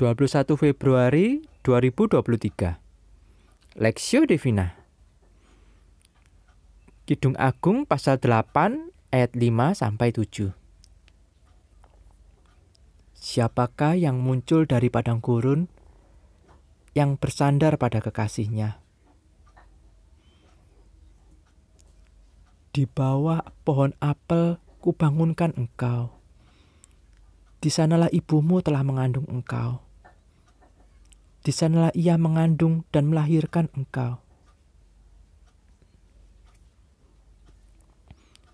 21 Februari 2023 Lexio Divina Kidung Agung pasal 8 ayat 5 sampai 7 Siapakah yang muncul dari padang gurun yang bersandar pada kekasihnya? Di bawah pohon apel kubangunkan engkau. Di sanalah ibumu telah mengandung engkau. Di sanalah ia mengandung dan melahirkan engkau.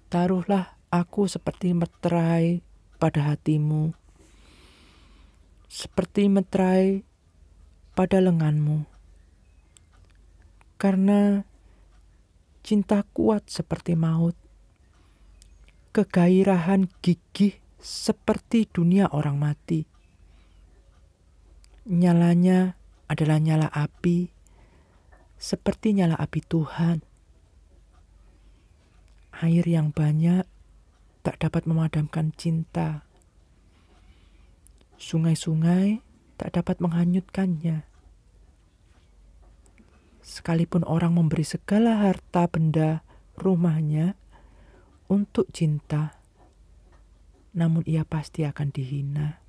Taruhlah aku seperti meterai pada hatimu, seperti meterai pada lenganmu, karena cinta kuat seperti maut, kegairahan gigih seperti dunia orang mati. Nyalanya adalah nyala api, seperti nyala api Tuhan. Air yang banyak tak dapat memadamkan cinta. Sungai-sungai tak dapat menghanyutkannya. Sekalipun orang memberi segala harta benda rumahnya untuk cinta, namun ia pasti akan dihina.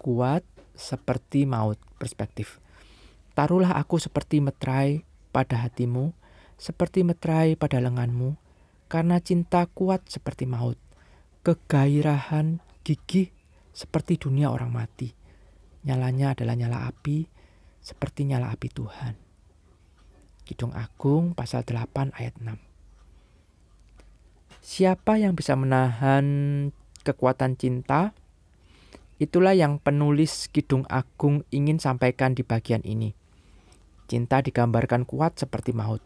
Kuat seperti maut perspektif. Taruhlah aku seperti meterai pada hatimu, seperti meterai pada lenganmu, karena cinta kuat seperti maut, kegairahan gigih seperti dunia orang mati. Nyalanya adalah nyala api, seperti nyala api Tuhan. Kidung Agung pasal 8 ayat 6. Siapa yang bisa menahan kekuatan cinta? Itulah yang penulis Kidung Agung ingin sampaikan di bagian ini. Cinta digambarkan kuat seperti maut.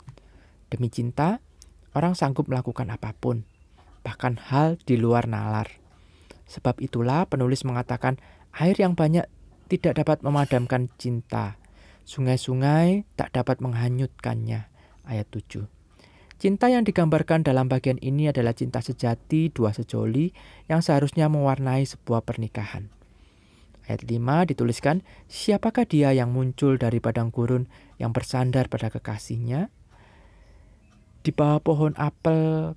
Demi cinta, orang sanggup melakukan apa pun, bahkan hal di luar nalar. Sebab itulah penulis mengatakan air yang banyak tidak dapat memadamkan cinta. Sungai-sungai tak dapat menghanyutkannya. Ayat 7. Cinta yang digambarkan dalam bagian ini adalah cinta sejati dua sejoli yang seharusnya mewarnai sebuah pernikahan. Ayat 5 dituliskan, siapakah dia yang muncul dari padang gurun yang bersandar pada kekasihnya? Di bawah pohon apel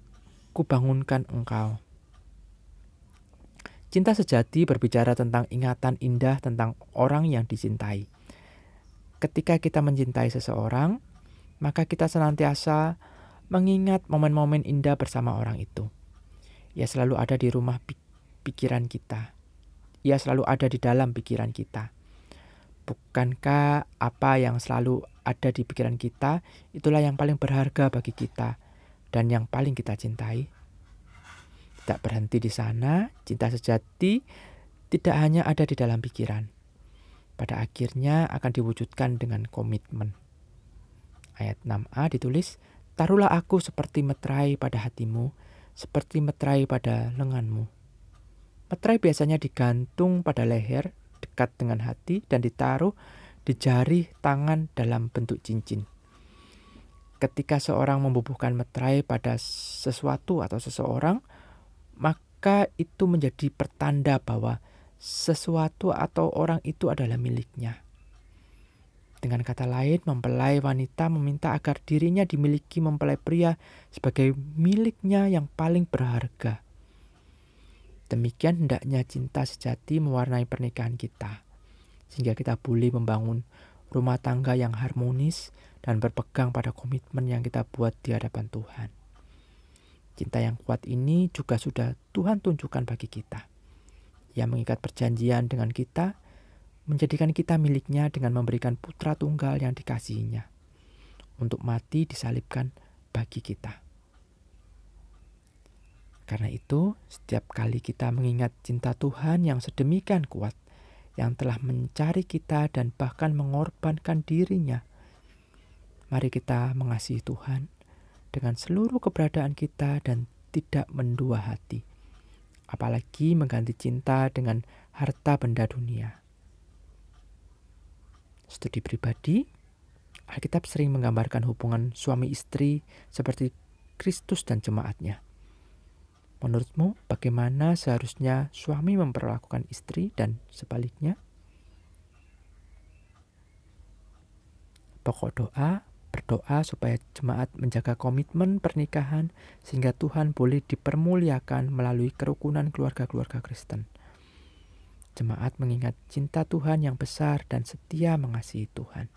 kubangunkan engkau. Cinta sejati berbicara tentang ingatan indah tentang orang yang dicintai. Ketika kita mencintai seseorang, maka kita senantiasa mengingat momen-momen indah bersama orang itu. Ia selalu ada di rumah pikiran kita. Ia selalu ada di dalam pikiran kita. Bukankah apa yang selalu ada di pikiran kita itulah yang paling berharga bagi kita dan yang paling kita cintai? Tak berhenti di sana, cinta sejati tidak hanya ada di dalam pikiran. Pada akhirnya akan diwujudkan dengan komitmen. Ayat 6a ditulis, Taruhlah aku seperti meterai pada hatimu, seperti meterai pada lenganmu. Meterai biasanya digantung pada leher dekat dengan hati dan ditaruh di jari tangan dalam bentuk cincin. Ketika seorang membubuhkan meterai pada sesuatu atau seseorang, maka itu menjadi pertanda bahwa sesuatu atau orang itu adalah miliknya. Dengan kata lain, mempelai wanita meminta agar dirinya dimiliki mempelai pria sebagai miliknya yang paling berharga. Demikian hendaknya cinta sejati mewarnai pernikahan kita, sehingga kita boleh membangun rumah tangga yang harmonis dan berpegang pada komitmen yang kita buat di hadapan Tuhan. Cinta yang kuat ini juga sudah Tuhan tunjukkan bagi kita. Ia mengikat perjanjian dengan kita menjadikan kita miliknya dengan memberikan putra tunggal yang dikasihinya untuk mati disalibkan bagi kita. Karena itu, setiap kali kita mengingat cinta Tuhan yang sedemikian kuat, yang telah mencari kita dan bahkan mengorbankan dirinya, mari kita mengasihi Tuhan dengan seluruh keberadaan kita dan tidak mendua hati, apalagi mengganti cinta dengan harta benda dunia. Studi pribadi, Alkitab sering menggambarkan hubungan suami istri seperti Kristus dan jemaatnya. Menurutmu, bagaimana seharusnya suami memperlakukan istri dan sebaliknya? Pokok doa, berdoa supaya jemaat menjaga komitmen pernikahan sehingga Tuhan boleh dipermuliakan melalui kerukunan keluarga-keluarga Kristen. Jemaat mengingat cinta Tuhan yang besar dan setia mengasihi Tuhan.